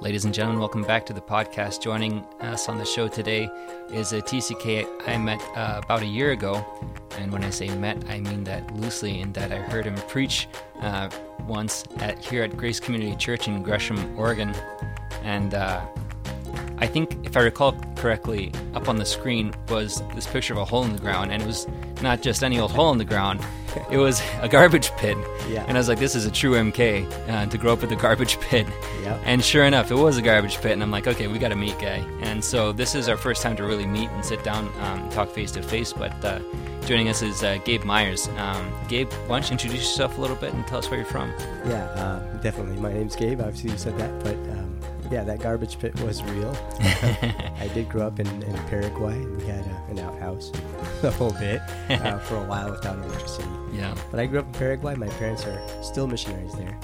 Ladies and gentlemen, welcome back to the podcast. Joining us on the show today is a TCK I met uh, about a year ago. And when I say met, I mean that loosely, in that I heard him preach uh, once at here at Grace Community Church in Gresham, Oregon. And uh, I think, if I recall correctly, up on the screen was this picture of a hole in the ground, and it was not just any old hole in the ground. It was a garbage pit. Yeah. And I was like, this is a true MK uh, to grow up with a garbage pit. Yep. And sure enough, it was a garbage pit. And I'm like, okay, we got to meet, guy. And so this is our first time to really meet and sit down, um, talk face to face. But uh, joining us is uh, Gabe Myers. Um, Gabe, why don't you introduce yourself a little bit and tell us where you're from? Yeah, uh, definitely. My name's Gabe. Obviously, you said that, but um, yeah, that garbage pit was real. I did grow up in, in Paraguay. We had uh, an outhouse, the whole bit, uh, for a while without electricity. Yeah. But I grew up in Paraguay. My parents are still missionaries there,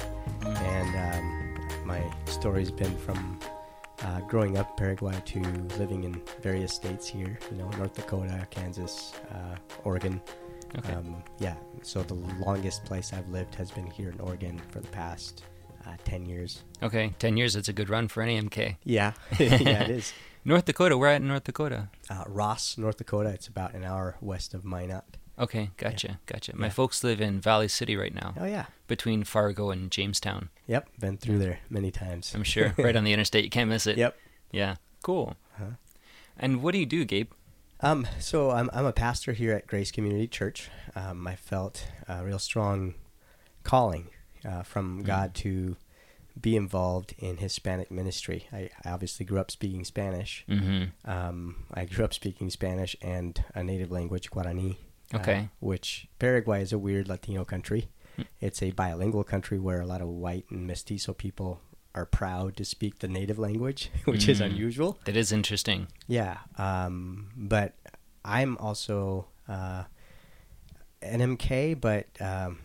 and um, my story's been from uh, growing up in Paraguay to living in various states here. You know, North Dakota, Kansas, uh, Oregon. Okay. Um, yeah, so the longest place I've lived has been here in Oregon for the past uh, 10 years. okay, 10 years, that's a good run for any MK. Yeah, yeah, it is. North Dakota, we're at in North Dakota. Uh, Ross, North Dakota, it's about an hour west of Minot. Okay, gotcha, gotcha. My Yeah. folks live in Valley City right now, Oh, yeah. between Fargo and Jamestown. Yep, been through there many times. I'm sure, right on the interstate. You can't miss it. Yep. Yeah. Cool. Uh-huh. And what do you do, Gabe? Um, so I'm, I'm a pastor here at Grace Community Church. Um, I felt a real strong calling uh, from God to be involved in Hispanic ministry. I, I obviously grew up speaking Spanish. Mm-hmm. Um, I grew up speaking Spanish and a native language, Guarani. uh, Okay. which Paraguay is a weird Latino country. Hmm. It's a bilingual country where a lot of white and mestizo people are proud to speak the native language, which is Mm. unusual. That is interesting. Yeah, um, but I'm also uh, an MK, but um,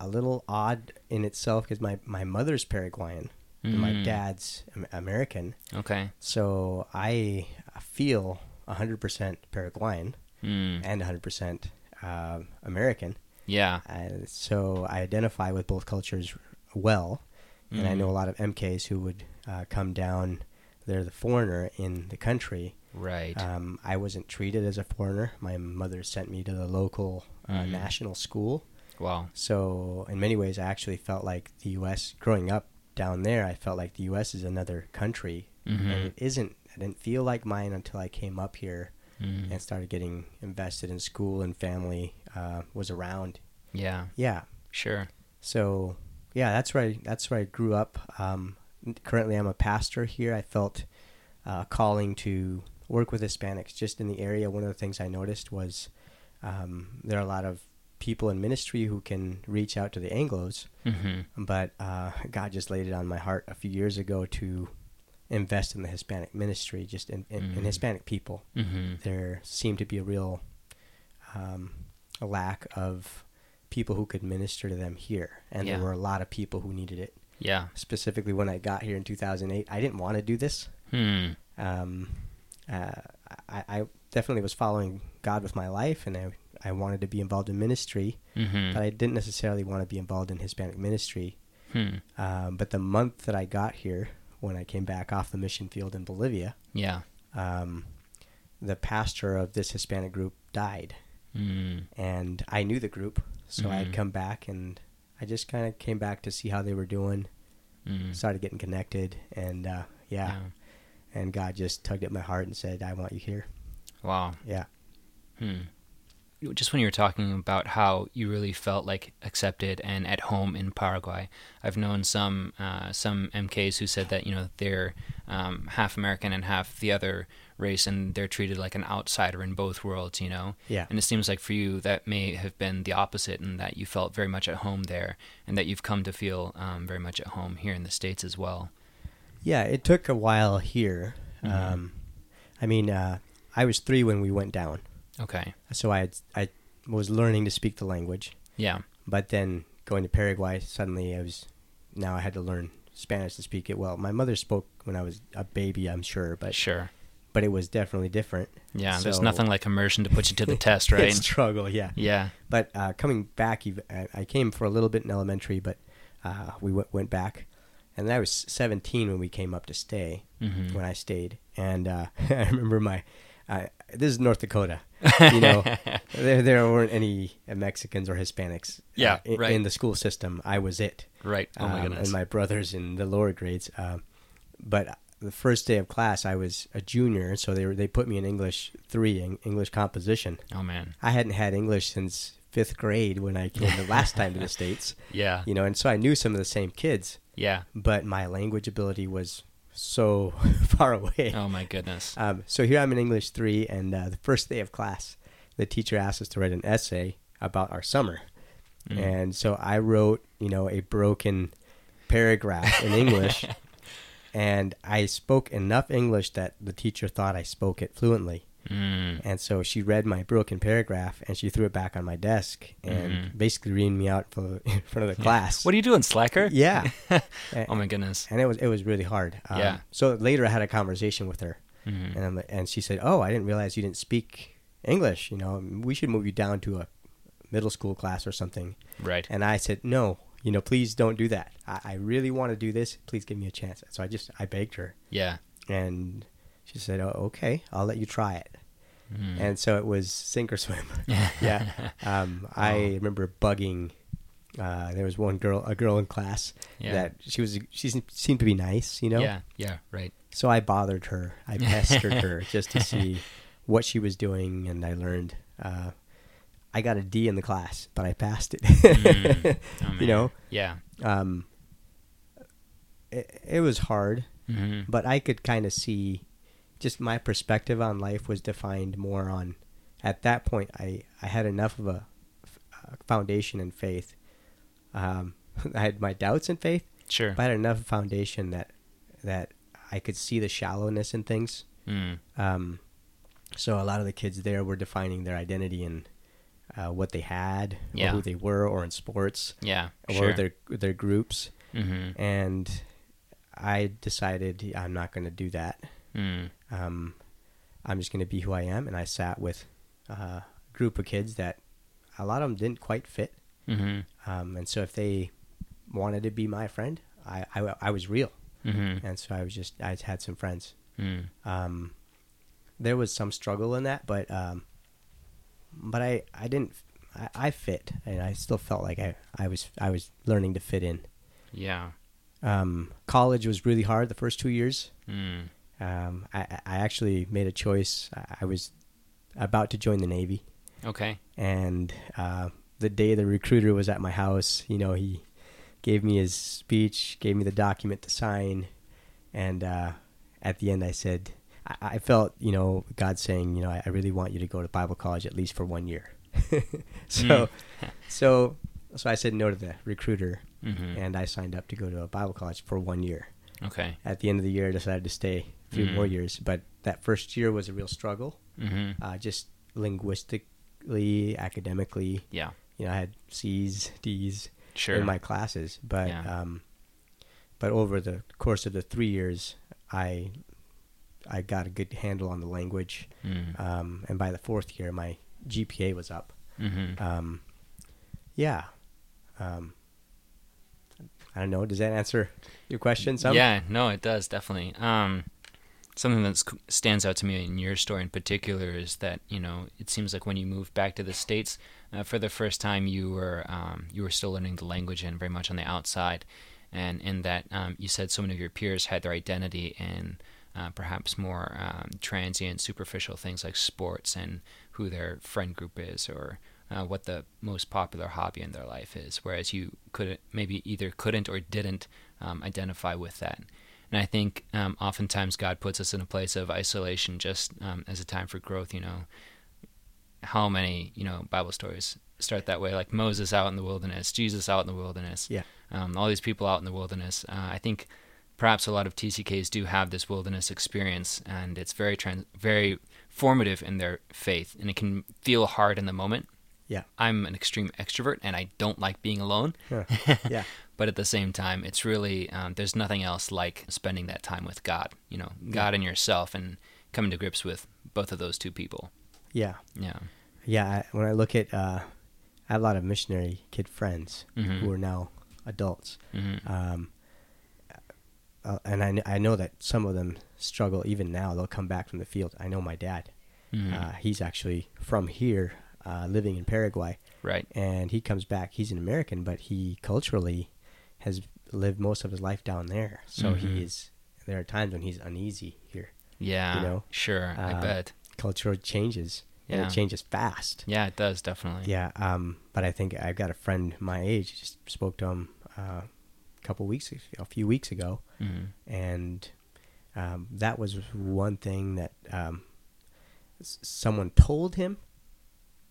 a little odd in itself because my, my mother's Paraguayan and my Mm. dad's American. Okay. So I feel 100% Paraguayan Mm. and 100% uh, American. Yeah. Uh, so I identify with both cultures well. And I Mm. know a lot of MKs who would uh, come down. They're the foreigner in the country. Right. Um, I wasn't treated as a foreigner. My mother sent me to the local uh, Mhm. national school. Wow. So in many ways, I actually felt like the U.S. Growing up down there, I felt like the U.S. is another country, Mhm. and it isn't. I didn't feel like mine until I came up here Mm. and started getting invested in school and family uh, was around. Yeah. Yeah. Sure. So yeah, that's where I, that's where I grew up. Um, currently, I'm a pastor here. I felt uh, calling to work with Hispanics just in the area. One of the things I noticed was um, there are a lot of people in ministry who can reach out to the Anglos, Mm-hmm. but uh, God just laid it on my heart a few years ago to invest in the Hispanic ministry, just in, in, in Mm. Hispanic people Mm-hmm. there seemed to be a real um, a lack of people who could minister to them here, and Yeah. there were a lot of people who needed it. Yeah. Specifically, when I got here in 2008, I didn't want to do this. Hmm. Um, uh, I, I definitely was following God with my life, and I I wanted to be involved in ministry, Mm-hmm. but I didn't necessarily want to be involved in Hispanic ministry. Hmm. Um, but the month that I got here, when I came back off the mission field in Bolivia, Yeah. um, the pastor of this Hispanic group died. Mm. and I knew the group, so I Mhm. had come back and I just kind of came back to see how they were doing. Mm. Started getting connected, and uh, yeah, and God just tugged at my heart and said, "I want you here." Wow. Yeah, Hmm. Just when you were talking about how you really felt like accepted and at home in Paraguay, I've known some uh, some MKs who said that you know they're um, half American and half the other race, and they're treated like an outsider in both worlds. You know, yeah, and it seems like for you that may have been the opposite, and that you felt very much at home there, and that you've come to feel um, very much at home here in the states as well. yeah. It took a while here. Mhm. Um, I mean, uh, I was three when we went down, Okay. so I had, I was learning to speak the language, Yeah. but then going to Paraguay, suddenly I was now I had to learn Spanish to speak it well. My mother spoke when I was a baby, I'm sure, but Sure. but it was definitely different. Yeah. there's nothing like immersion to put you to the test, right? struggle, yeah. yeah. But uh, coming back, I came for a little bit in elementary, but uh, we went, went back, and I was 17 when we came up to stay. Mhm. When I stayed, and uh, I remember my. Uh, this is North Dakota. You know, there there weren't any Mexicans or Hispanics. uh, Yeah, in, right. in the school system. I was it. Right. Oh my um, goodness. And my brothers in the lower grades. Um, but the first day of class, I was a junior, so they were, they put me in English three, in English composition. oh man. I hadn't had English since fifth grade when I came the last time to the states. Yeah. You know, and so I knew some of the same kids, Yeah. but my language ability was so far away. Oh my goodness. Um, so here I'm in English three, and uh, the first day of class, the teacher asked us to write an essay about our summer, Mm. and so I wrote, you know, a broken paragraph in English, and I spoke enough English that the teacher thought I spoke it fluently, Mm. and so she read my broken paragraph and she threw it back on my desk and Mhm. basically reamed me out for, in front of the class. What are you doing, slacker? Yeah. oh my goodness. and it was it was really hard. Um, Yeah. So later I had a conversation with her. Mhm. and I'm, and she said, "Oh, I didn't realize you didn't speak English. You know, we should move you down to a middle school class or something." Right. And I said, "No, you know, please don't do that. I, I really want to do this. Please give me a chance." So I just I begged her, Yeah. and she said, "Oh, okay, I'll let you try it." Mm. And so it was sink or swim. yeah. Um, I Oh. remember bugging. Uh, there was one girl, a girl in class Yeah. that she was she seemed to be nice, you know. Yeah. Yeah. Right. So I bothered her. I pestered her just to see what she was doing, and I learned. Uh, I got a D in the class, but I passed it. Mm. Oh, you know, Yeah. um, it, it was hard, hmm but I could kind of see. Just my perspective on life was defined more on. At that point, I I had enough of a foundation in faith. Um, I had my doubts in faith, Sure. but I had enough foundation that that I could see the shallowness in things. Mm. Um, so a lot of the kids there were defining their identity in uh, what they had, Yeah. or who they were, or in sports, Yeah. or Sure. their their groups. hmm And I decided I'm not going to do that. Mm. Um, I'm just going to be who I am. And I sat with uh, a group of kids that a lot of them didn't quite fit. hmm Um, and so if they wanted to be my friend, I, I, I was real. hmm And so I was just I had some friends. Mm. um, there was some struggle in that, but um, but I I didn't I, I fit, and I still felt like I, I was I was learning to fit in. Yeah. Um, college was really hard the first two years. Mm. Um, I I actually made a choice. I, was about to join the Navy, Okay. and uh, the day the recruiter was at my house, you know, he gave me his speech, gave me the document to sign, and uh, at the end, I said, I, I felt, you know, God saying, you know, I, I really want you to go to Bible college at least for one year. so, so, so I said no to the recruiter, hmm and I signed up to go to a Bible college for one year. Okay. At the end of the year, I decided to stay three Mm. more years, but that first year was a real struggle, hmm uh, just linguistically, academically. Yeah. You know, I had C's, D's Sure. in my classes, but Yeah. um, but over the course of the three years, I I got a good handle on the language, Mm. um, and by the fourth year, my GPA was up. hmm Um, yeah, um, I don't know. Does that answer your question? Some? Yeah, no, it does definitely. Um, something that stands out to me in your story in particular is that you know it seems like when you moved back to the states uh, for the first time, you were um, you were still learning the language and very much on the outside, and in that um, you said so many of your peers had their identity in uh, perhaps more um, transient, superficial things like sports and who their friend group is or uh, what the most popular hobby in their life is, whereas you could maybe either couldn't or didn't um, identify with that. And I think um, oftentimes God puts us in a place of isolation just um, as a time for growth. You know, how many you know Bible stories start that way? Like Moses out in the wilderness, Jesus out in the wilderness, Yeah. um, all these people out in the wilderness. Uh, I think perhaps a lot of TCKs do have this wilderness experience, and it's very trans- very formative in their faith, and it can feel hard in the moment. Yeah. I'm an extreme extrovert, and I don't like being alone. Yeah. yeah. But at the same time, it's really um, there's nothing else like spending that time with God. You know, God and yourself, and coming to grips with both of those two people. Yeah. Yeah. Yeah. I, when I look at, uh, I have a lot of missionary kid friends Mhm. who are now adults. hmm Um, uh, and I, I know that some of them struggle even now. They'll come back from the field. I know my dad. Mhm. Uh, he's actually from here, uh, living in Paraguay, right. and he comes back. He's an American, but he culturally has lived most of his life down there. So Mhm. he's there are times when he's uneasy here. Yeah. you know, Sure. I uh, bet. Cultural changes, and Yeah. it changes fast. Yeah, it does definitely. Yeah, um, but I think I've got a friend my age. Just spoke to him uh, a couple weeks, a few weeks ago, Mhm. and um, that was one thing that um, someone told him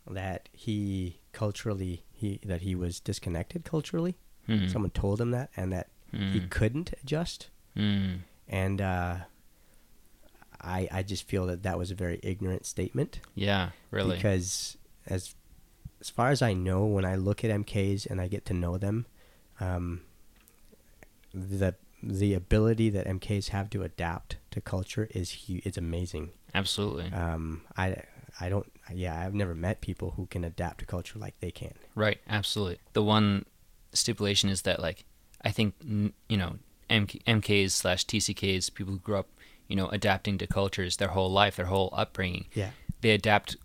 that he culturally he that he was disconnected culturally. Mhm. Someone told him that, and that he Mhm. couldn't adjust. Mhm. And uh, I I just feel that that was a very ignorant statement. Yeah. Really. because as as far as I know, when I look at MKs and I get to know them, um, the the ability that MKs have to adapt to culture is hu- it's amazing. Absolutely. Um, I I don't yeah I've never met people who can adapt to culture like they can. Right, absolutely. The one stipulation is that, like, I think you know, MK, MKs slash TCKs, people who grew up, you know, adapting to cultures their whole life, their whole upbringing, Yeah, they adapt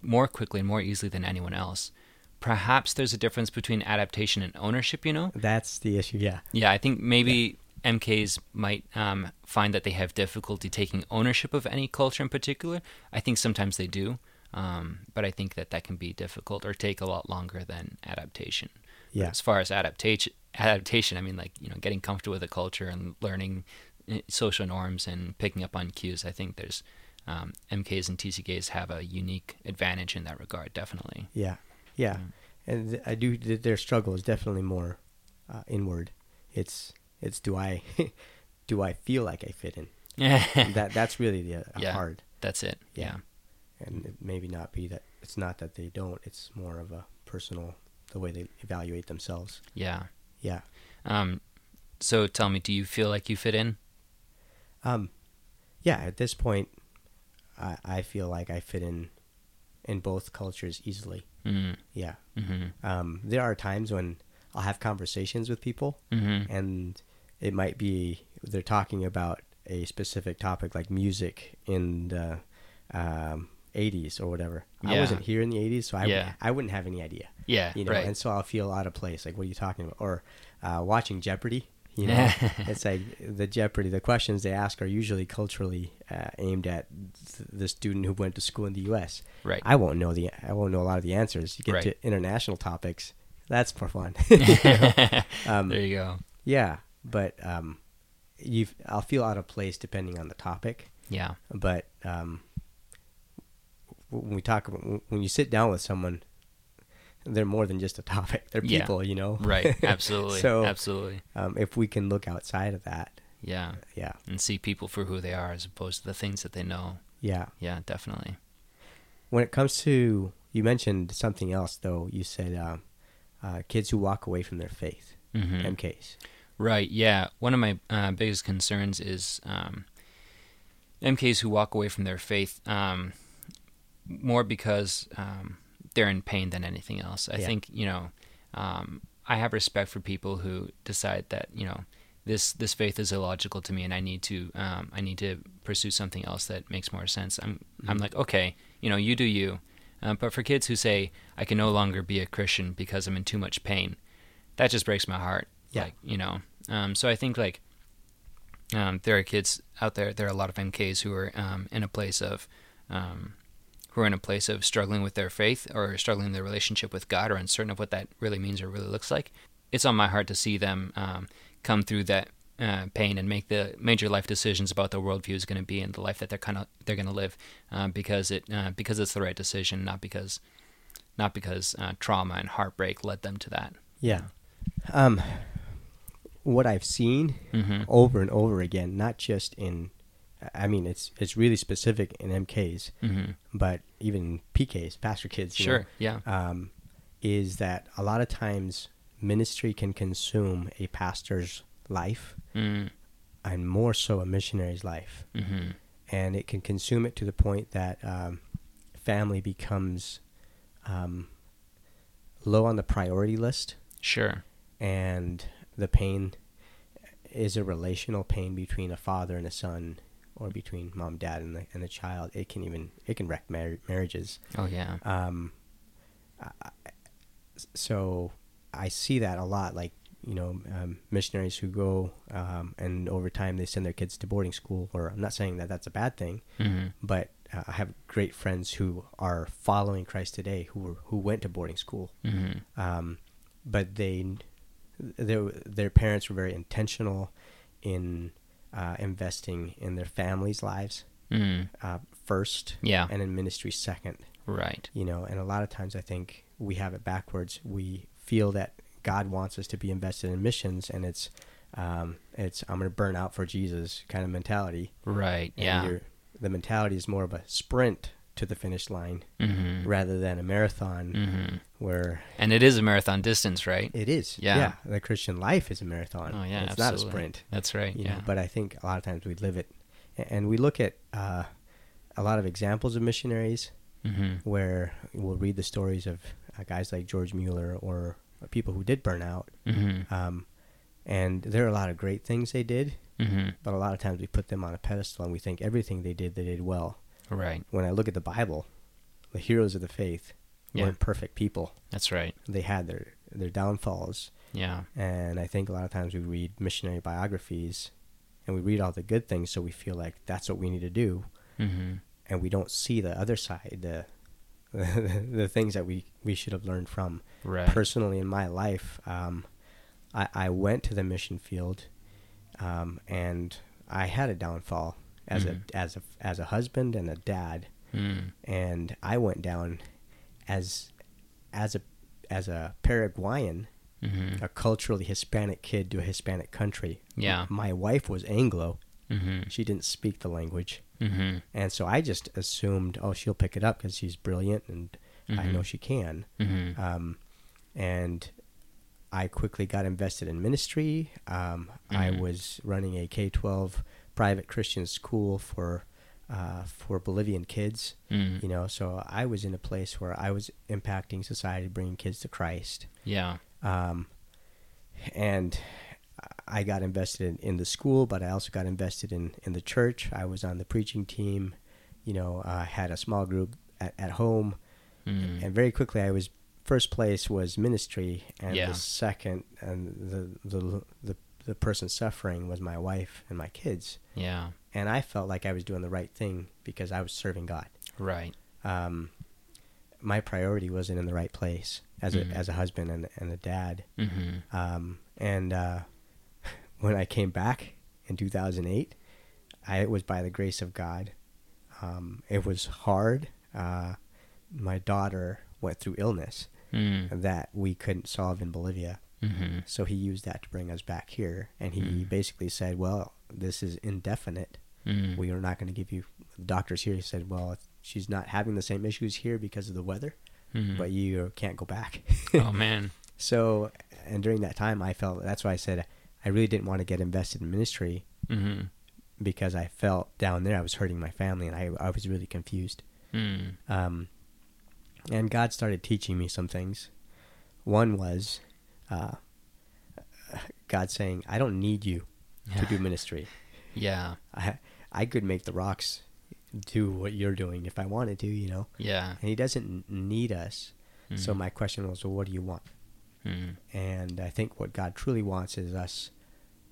more quickly and more easily than anyone else. Perhaps there's a difference between adaptation and ownership. You know, that's the issue. Yeah, yeah, I think maybe MKs might um, find that they have difficulty taking ownership of any culture in particular. I think sometimes they do, um, but I think that that can be difficult or take a lot longer than adaptation. But yeah, As far as adaptation, adaptation, I mean, like you know, getting comfortable with the culture and learning eh, social norms and picking up on cues. I think there's um, MKs and TCKs have a unique advantage in that regard. Definitely. yeah, yeah. And I do their struggle is definitely more uh, inward. It's it's do I do I feel like I fit in? that that's really the uh, Yeah. hard. That's it. Yeah. Yeah. and it maybe not be that it's not that they don't it's more of a personal the way they evaluate themselves Yeah. yeah Um, so tell me, do you feel like you fit in? um yeah at this point i i feel like i fit in in both cultures easily Mm, yeah mm-hmm. um there are times when i'll have conversations with people Mm-hmm. and it might be they're talking about a specific topic like music in the um 80s or whatever i Yeah. wasn't here in the 80s so i Yeah. I wouldn't have any idea Yeah. you know, right. and so I'll feel out of place. Like, what are you talking about? Or uh, watching Jeopardy. You know, it's like the Jeopardy. The questions they ask are usually culturally uh, aimed at th- the student who went to school in the U.S. right. I won't know the I won't know a lot of the answers. You get Right. to international topics, that's more fun. um, there you go. yeah, but um, you I'll feel out of place depending on the topic. Yeah. But um, when we talk, when you sit down with someone, they're more than just a topic. They're Yeah. people, you know. Right. Absolutely. So- Absolutely. um, if we can look outside of that, Yeah. yeah, And see people for who they are as opposed to the things that they know. yeah. Yeah, definitely. When it comes to, you mentioned something else though. You said um, uh, kids who walk away from their faith, hmm MKs. Right. Yeah. One of my uh, biggest concerns is um, MKs who walk away from their faith um, more because um, they're in pain than anything else. I Yeah. think you know um, I have respect for people who decide that you know this this faith is illogical to me and I need to um, I need to pursue something else that makes more sense. I'm I'm Mhm. like okay, you know, you do you. Uh, but for kids who say I can no longer be a Christian because I'm in too much pain, that just breaks my heart. Yeah. Like, you know. Um, so I think like um, there are kids out there. There are a lot of MKs who are um, in a place of um, who are in a place of struggling with their faith or struggling in their relationship with God or uncertain of what that really means or really looks like. It's on my heart to see them um, come through that uh, pain and make the major life decisions about the worldview is going to be and the life that they're kind of they're going to live uh, because it uh, because it's the right decision, not because not because uh, trauma and heartbreak led them to that. Yeah. Um, what I've seen hmm over and over again, not just in, I mean, it's it's really specific in MKs, hmm but even PKs, pastor kids. you know, Sure. Yeah. um, is that a lot of times ministry can consume a pastor's life Mm-hmm. and more so a missionary's life. hmm And it can consume it to the point that um, family becomes um, low on the priority list Sure. and the pain is a relational pain between a father and a son, or between mom, dad, and the and the child. It can even it can wreck mar- marriages. Oh yeah. Um, I, so I see that a lot. Like you know, um, missionaries who go um, and over time they send their kids to boarding school. Or I'm not saying that that's a bad thing, hmm but uh, I have great friends who are following Christ today who were, who went to boarding school. hmm Um, but they their their parents were very intentional in uh, investing in their families' lives mm uh, first, Yeah. and in ministry second Right. you know and a lot of times i think we have it backwards we feel that god wants us to be invested in missions and it's um, it's i'm going to burn out for jesus kind of mentality Right. And Yeah. the mentality is more of a sprint to the finish line hmm rather than a marathon hmm where And it is a marathon distance, right? it is Yeah. yeah. the christian life is a marathon Oh yeah. it's absolutely. not a sprint That's right. yeah. know but i think a lot of times we live it and we look at uh, a lot of examples of missionaries hmm where we'll read the stories of uh, guys like George Mueller or people who did burn out. hmm Um, and there are a lot of great things they did, hmm but a lot of times we put them on a pedestal and we think everything they did, they did well. Right. When I look at the Bible, the heroes of the faith Yeah. weren't perfect people. That's right. They had their, their downfalls. Yeah. And I think a lot of times we read missionary biographies and we read all the good things so we feel like that's what we need to do. hmm And we don't see the other side, the, the things that we, we should have learned from. Right. personally in my life, um, I, I went to the mission field, um, and I had a downfall as Mhm. a as a as a husband and a dad, mm. and I went down as as a as a Paraguayan, hmm a culturally Hispanic kid to a Hispanic country. Yeah. my wife was Anglo; hmm she didn't speak the language, hmm and so I just assumed, oh, she'll pick it up because she's brilliant and I Mhm. know she can. hmm um, and I quickly got invested in ministry. Um, I Mhm. was running a K twelve private Christian school for uh, for Bolivian kids. mm. You know, so I was in a place where I was impacting society, bringing kids to Christ. Yeah. Um, and I got invested in, in the school, but I also got invested in, in the church. I was on the preaching team. You know, I had a small group at, at home Mm. and very quickly I was first place was ministry, and Yeah. the second and the, the the the person suffering was my wife and my kids, Yeah. And I felt like I was doing the right thing because I was serving God. Right. Um, my priority wasn't in the right place as a Mhm. as a husband and and a dad, hmm um, and uh, when I came back in 2008, I, it was by the grace of God. Um, it was hard. Uh, my daughter went through illness Mm. that we couldn't solve in Bolivia. Hmm So he used that to bring us back here. And he Mm. basically said, well, this is indefinite. Mm. We are not going to give you. The doctors here He said, well, she's not having the same issues here because of the weather, Mhm. but you can't go back. oh man. so, and during that time, I felt that's why I said I really didn't want to get invested in ministry hmm because I felt down there I was hurting my family and I, I was really confused. Mm. Um, and God started teaching me some things. One was uh, God saying, I don't need you to do ministry. Yeah. I, I could make the rocks do what you're doing if I wanted to, you know. Yeah. And He doesn't need us. So Mhm. my question was, well, what do you want? Mm. And I think what God truly wants is us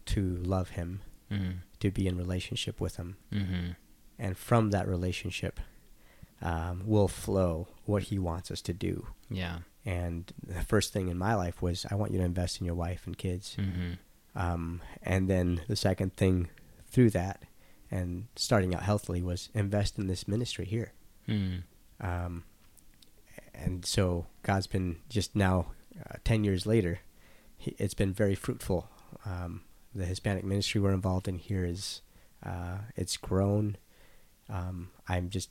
to love Him, Mm. to be in relationship with Him. hmm And from that relationship um, will flow what He wants us to do. Yeah. And the first thing in my life was, I want you to invest in your wife and kids. hmm Um, and then the second thing through that, and starting out healthily, was invest in this ministry here. Mm. Um, and so God's been just now, uh, 10 years later, he, it's been very fruitful. Um, the Hispanic ministry we're involved in here is, uh, it's grown. Um, I'm just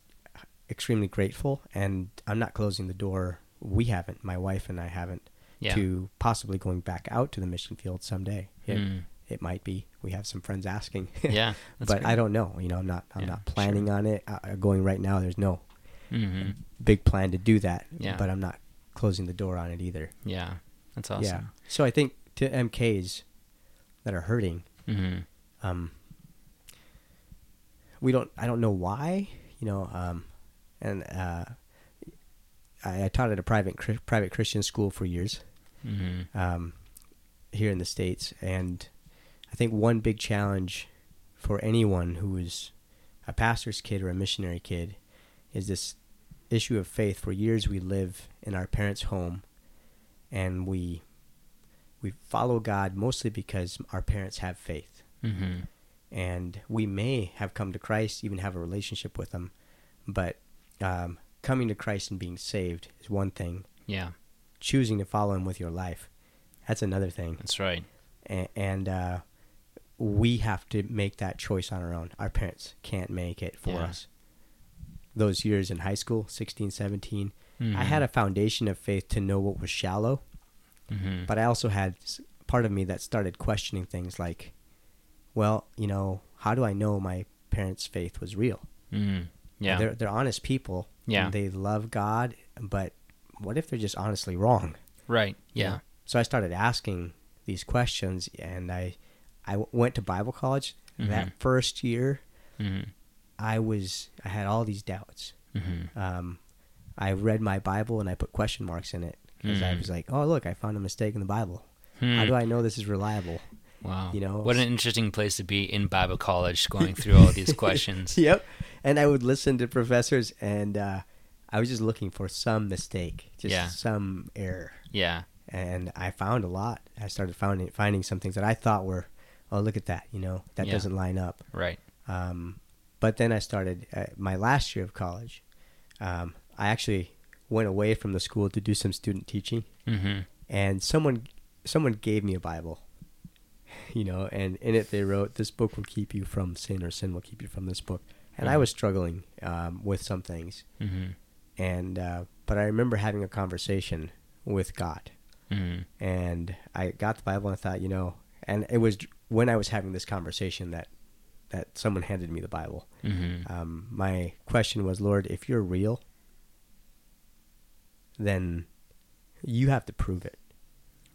extremely grateful, and I'm not closing the door. We haven't, my wife and I haven't, Yeah. to possibly going back out to the mission field someday. It, Mm. it might be. We have some friends asking. Yeah. but great. I don't know. You know, I'm not. I'm Yeah, not planning on it. Uh, going right now. There's no hmm big plan to do that. Yeah. But I'm not closing the door on it either. Yeah. That's awesome. Yeah. So I think to MKs that are hurting, Mm-hmm. Um, we don't. I don't know why. You know. Um, and uh, I, I taught at a private private Christian school for years. Mm-hmm. Um, here in the states, and I think one big challenge for anyone who is a pastor's kid or a missionary kid is this issue of faith. For years, we live in our parents' home, and we we follow God mostly because our parents have faith, Mm-hmm. and we may have come to Christ, even have a relationship with Him, but um, coming to Christ and being saved is one thing. Yeah, Choosing to follow Him with your life, that's another thing that's right. and, and uh, we have to make that choice on our own. Our parents can't make it for Yeah. us. Those years in high school, 16, 17, Mm-hmm. I had a foundation of faith to know what was shallow, Mm-hmm. but I also had part of me that started questioning things like, well, you know, how do I know my parents' faith was real? Mm-hmm. Yeah. They're, they're honest people. Yeah. and They love God, but what if they're just honestly wrong? right. you Yeah. know? So I started asking these questions, and I, I w- went to Bible college. Mhm. That first year, Mm-hmm. I was I had all these doubts. Mm-hmm. Um, I read my Bible and I put question marks in it because I Mhm. was like, "Oh, look, I found a mistake in the Bible. How do I know this is reliable?" Wow. you know, what an interesting place to be in Bible college, going through all these questions. yep. And I would listen to professors, and uh, I was just looking for some mistake, just Yeah. some error. Yeah. and I found a lot. I started finding finding some things that I thought were, oh look at that, you know, that Yeah. doesn't line up. Right. Um, but then I started uh, my last year of college. Um, I actually went away from the school to do some student teaching, Mm-hmm. and someone someone gave me a Bible, you know, and in it they wrote, "This book will keep you from sin, or sin will keep you from this book." And I Mhm. was struggling um, with some things, Mm-hmm. and uh, but I remember having a conversation with God Mm-hmm. and I got the Bible and I thought, you know, and it was when I was having this conversation that that someone handed me the Bible. Mm-hmm. Um, my question was, Lord, if you're real, then you have to prove it.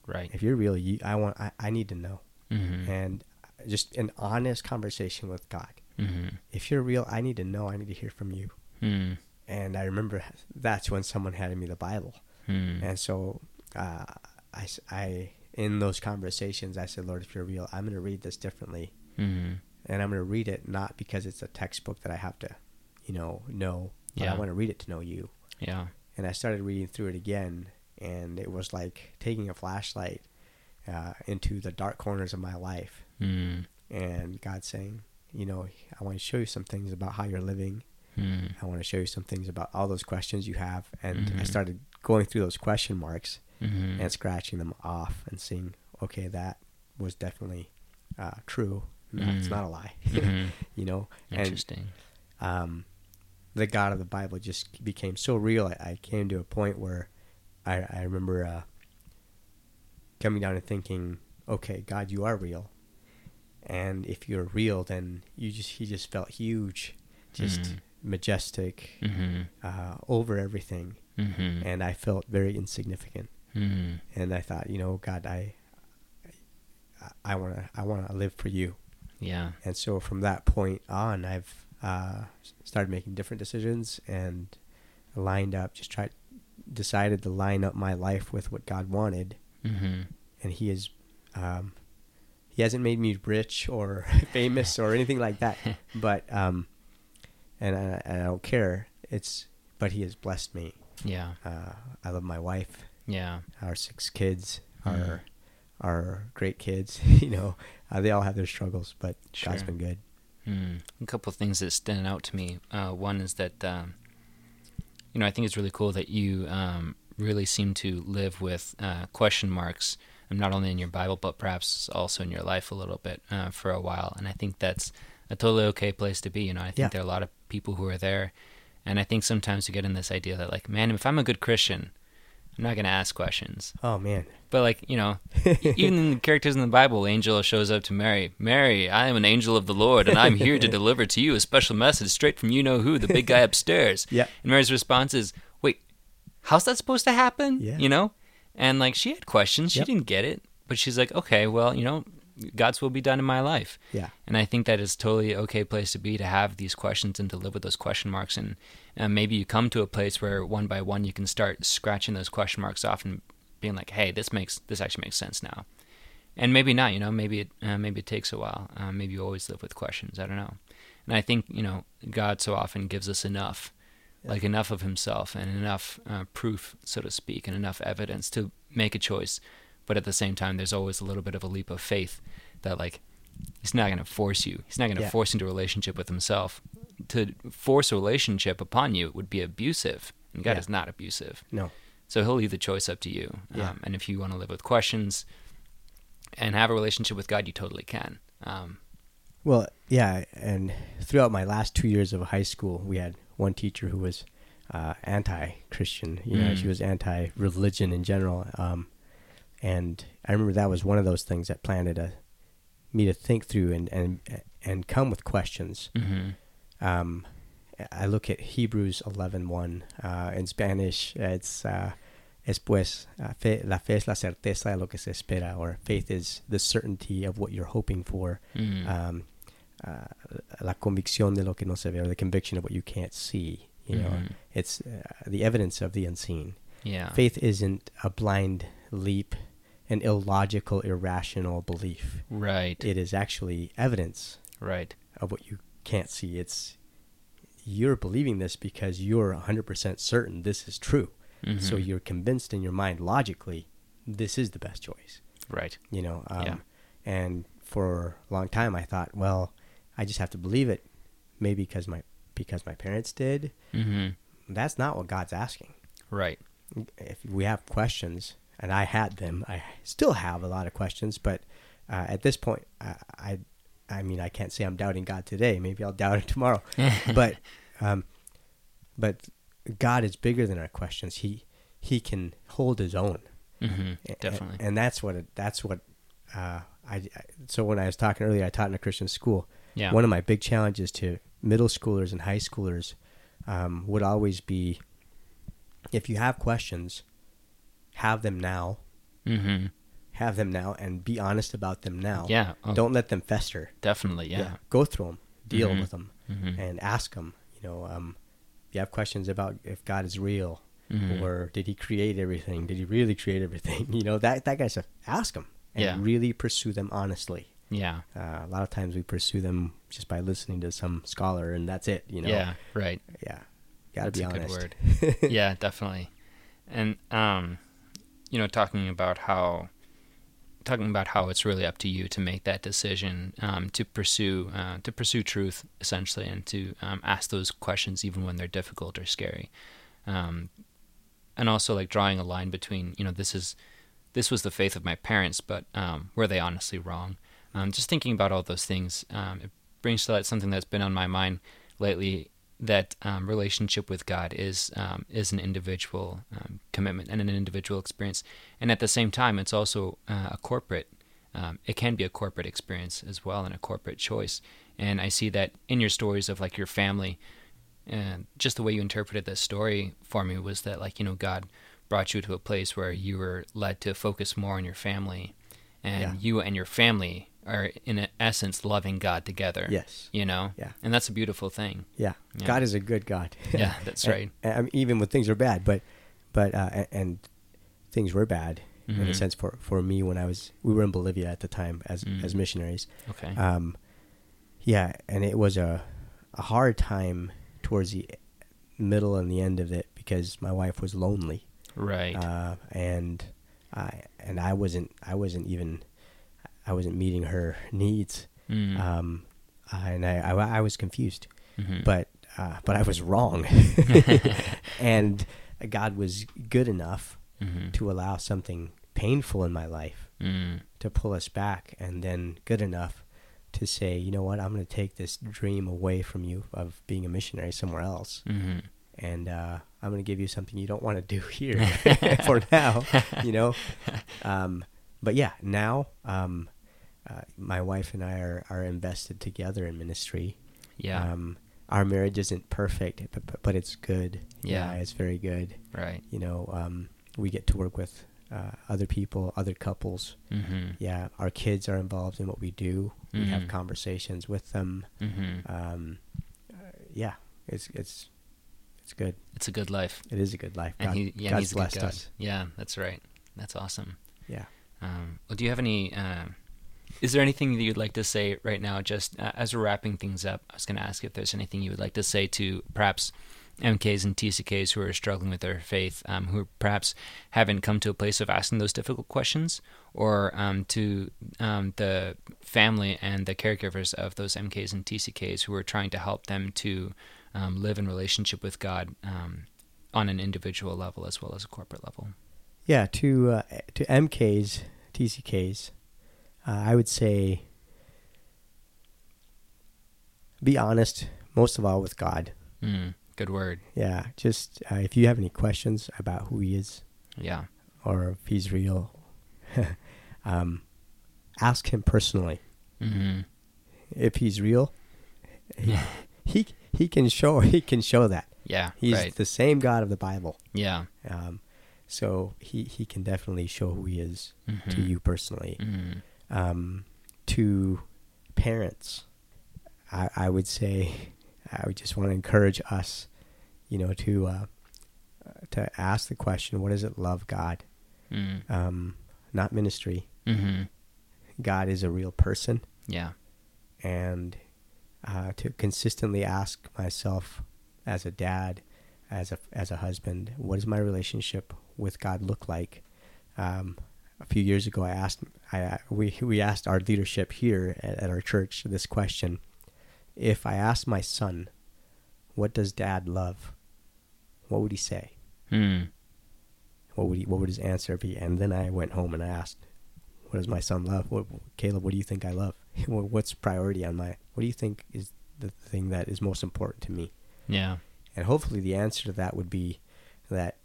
Right. If you're real, you, I want, I, I need to know, Mm-hmm. and just an honest conversation with God. Mm-hmm. If you're real, I need to know. I need to hear from you. Mm-hmm. And I remember that's when someone handed me the Bible. Mm-hmm. And so, uh, I, I- in those conversations, I said, Lord, if you're real, I'm going to read this differently. Mm-hmm. And I'm going to read it not because it's a textbook that I have to, you know, know, but Yeah. I want to read it to know you. Yeah. And I started reading through it again, and it was like taking a flashlight uh, into the dark corners of my life. Mm-hmm. And God saying, you know, I want to show you some things about how you're living. Mm-hmm. I want to show you some things about all those questions you have. And I Mhm. started going through those question marks Mm-hmm. and scratching them off and seeing, okay, that was definitely uh, true. No, It's Mhm. not a lie. Mhm. you know, and Interesting. um, the God of the Bible just became so real. I, I came to a point where I, I remember uh, coming down and thinking, okay, God, you are real, and if you're real, then you just he just felt huge, just Mhm. majestic, Mm-hmm. uh, over everything, Mm-hmm. and I felt very insignificant. Mm-hmm. and I thought, you know, God, I, I want to, I want to live for you. Yeah. And so from that point on, I've uh, started making different decisions and lined up, just tried, decided to line up my life with what God wanted, Mm-hmm. and He is, um, He hasn't made me rich or famous or anything like that, but um, and I, I don't care. It's, but He has blessed me. Yeah. Uh, I love my wife. Yeah. our six kids are are great kids. you know, uh, they all have their struggles, but God's been good. Mm. A couple of things that stand out to me. Uh, one is that, um, you know, I think it's really cool that you um, really seem to live with uh, question marks, um, not only in your Bible, but perhaps also in your life a little bit uh, for a while. And I think that's a totally okay place to be. You know, I think Yeah. there are a lot of people who are there. And I think sometimes you get in this idea that, like, man, if I'm a good Christian, I'm not going to ask questions. Oh man, But like you know, even in the characters in the Bible, angel shows up to Mary. Mary, I am an angel of the Lord, and I'm here to deliver to you a special message straight from you know who, the big guy upstairs. Yeah. And Mary's response is, "Wait, how's that supposed to happen?" Yeah. You know, and like she had questions, she Yep. didn't get it, but she's like, "Okay, well, you know, God's will be done in my life. Yeah. And I think that is totally okay place to be to have these questions and to live with those question marks. And uh, maybe you come to a place where one by one you can start scratching those question marks off and being like, hey, this makes this actually makes sense now. And maybe not, you know, maybe it uh, maybe it takes a while. Uh, maybe you always live with questions. I don't know. And I think you know God so often gives us enough, yeah. like enough of Himself and enough uh, proof, so to speak, and enough evidence to make a choice. But at the same time, there's always a little bit of a leap of faith that like he's not going to force you. He's not going to yeah. force into a relationship with himself. To force a relationship upon you would be abusive, and God yeah. is not abusive. No. So he'll leave the choice up to you. Yeah. Um, and if you want to live with questions and have a relationship with God, you totally can. Um, well, yeah, and throughout my last two years of high school, we had one teacher who was uh, anti-Christian. You know, mm. she was anti-religion in general. Um, and I remember that was one of those things that planted a, me to think through and and and come with questions. Mm-hmm. Um, I look at Hebrews 11:1 uh, in Spanish. It's uh, es pues uh, fe, la fe es la certeza de lo que se espera, or faith is the certainty of what you're hoping for. Mm-hmm. Um, uh, la convicción de lo que no se ve, or the conviction of what you can't see. You know, mm-hmm. it's uh, the evidence of the unseen. Yeah, faith isn't a blind leap an illogical, irrational belief. Right. It is actually evidence. Right. Of what you can't see. It's you're believing this because you're 100% certain this is true. Mm-hmm. So you're convinced in your mind logically this is the best choice. Right. You know, um, yeah. and for a long time I thought, well, I just have to believe it maybe because my because my parents did. Mm-hmm. That's not what God's asking. Right. If we have questions, and I had them. I still have a lot of questions, but uh, at this point, I, I, I, mean, I can't say I'm doubting God today. Maybe I'll doubt it tomorrow. but, um, but God is bigger than our questions. He He can hold His own. Mm-hmm, definitely. And, and, that's what it, that's what uh, I, I. So when I was talking earlier, I taught in a Christian school. Yeah. One of my big challenges to middle schoolers and high schoolers um, would always be, if you have questions have them now. Mm-hmm. Have them now and be honest about them now. Yeah. Oh, Don't let them fester. Definitely. Yeah. yeah. Go through them, deal mm-hmm. with them, mm-hmm. and ask them. You know, um, if you have questions about if God is real, mm-hmm. or did He create everything? Did He really create everything? You know, that that kind of stuff. Ask them and yeah. really pursue them honestly. Yeah. Uh, a lot of times we pursue them just by listening to some scholar, and that's it. You know. Yeah. Right. Yeah. Got to be honest. Good word. yeah, definitely. And um, you know, talking about how talking about how it's really up to you to make that decision um, to pursue uh, to pursue truth essentially, and to um, ask those questions even when they're difficult or scary, um, and also like drawing a line between you know this is this was the faith of my parents, but um, were they honestly wrong? Um, just thinking about all those things, um, it brings to light something that's been on my mind lately that um, relationship with God is um, is an individual um, commitment and an individual experience, and at the same time, it's also uh, a corporate. Um, it can be a corporate experience as well, and a corporate choice. And I see that in your stories of like your family, and just the way you interpreted this story for me was that like you know God brought you to a place where you were led to focus more on your family, and Yeah. you and your family are in essence loving God together. Yes. You know. Yeah. And that's a beautiful thing. Yeah. Yeah. God is a good God. Yeah, that's right. and, mean, even when things are bad, but but uh, and, and things were bad in a Mhm. sense for for me when I was we were in Bolivia at the time as Mm. as missionaries. Okay. Um, yeah, and it was a a hard time towards the middle and the end of it because my wife was lonely, right. uh, and I and I wasn't I wasn't even I wasn't meeting her needs, Mm. um, and I, I I was confused Mhm. but uh, but I was wrong, and God was good enough Mhm. to allow something painful in my life Mm. to pull us back, and then good enough to say, you know what, I'm going to take this dream away from you of being a missionary somewhere else, Mhm. and uh, I'm going to give you something you don't want to do here for now, you know. Um, but yeah, now um, uh, my wife and I are, are invested together in ministry. Yeah. Um, our marriage isn't perfect, but, but, but it's good. Yeah. it's very good. right. You know, um, we get to work with uh, other people, other couples. Mm-hmm. Yeah, our kids are involved in what we do. We have Mhm. conversations with them. Mm-hmm. Um, uh, yeah, it's it's it's good. It's a good life. It is a good life. And God, he, yeah, God's he's blessed God. us. Yeah, that's right. That's awesome. Yeah. Um, well, do you have any? Uh, is there anything that you'd like to say right now, just uh, as we're wrapping things up? I was going to ask if there's anything you would like to say to perhaps MKs and TCKs who are struggling with their faith, um, who perhaps haven't come to a place of asking those difficult questions, or um, to um, the family and the caregivers of those MKs and TCKs who are trying to help them to um, live in relationship with God um, on an individual level as well as a corporate level. Yeah, to uh, to MKs, TCKs, uh, I would say be honest most of all with God. Mm, good word. Yeah, just uh, if you have any questions about who He is Yeah. or if He's real, um, ask Him personally. hmm If He's real, he, he He can show He can show that Yeah. He's right. the same God of the Bible. Yeah. Um, so He He can definitely show who He is to Mhm. you personally. Mhm. Um, to parents, I, I would say I would just want to encourage us, you know, to uh, to ask the question, what does it love God? Mm. Um, not ministry. Mhm. God is a real person, Yeah. and uh, to consistently ask myself as a dad, as a as a husband, what does my relationship with God look like? Um, a few years ago, I asked I we we asked our leadership here at, at our church this question: If I asked my son, "What does Dad love?" What would he say? Mm. What would he What would his answer be? And then I went home and I asked, "What does my son love?" What, Caleb, what do you think I love? What's priority on my? What do you think is the thing that is most important to me? Yeah. And hopefully, the answer to that would be that,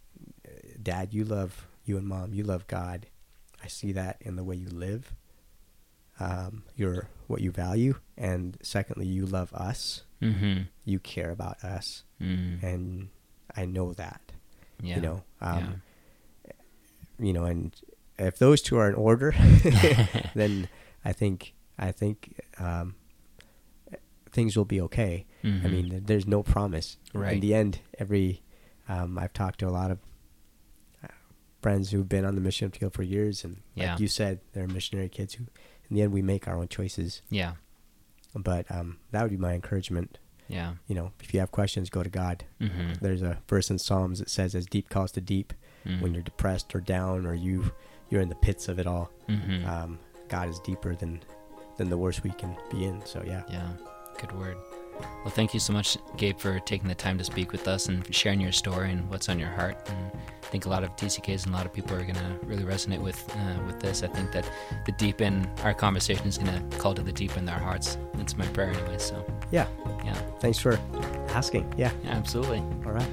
uh, Dad, you love you and Mom, you love God. I see that in the way you live, um, your what you value, and secondly, you love us. Mhm. You care about us, Mm. and I know that. Yeah. You know, um, you know, and if those two are in order, then I think I think um, things will be okay. I Mhm. mean, there's no promise. Right. In the end, every um, I've talked to a lot of friends who've been on the mission field for years, and Yeah. like you said, they're missionary kids who, in the end, we make our own choices. Yeah. But um, that would be my encouragement. Yeah. You know, if you have questions, go to God. Mhm. There's a verse in Psalms that says, "As deep calls to deep." Mhm. When you're depressed or down, or you you're in the pits of it all, Mhm. um, God is deeper than than the worst we can be in. So yeah, Yeah, good word. Well, thank you so much, Gabe, for taking the time to speak with us and sharing your story and what's on your heart. And I think a lot of TCKs and a lot of people are going to really resonate with uh, with this. I think that the deep in our conversation is going to call to the deep in their hearts. That's my prayer, anyway. So, yeah. yeah, Thanks for asking. Yeah. yeah absolutely. All right.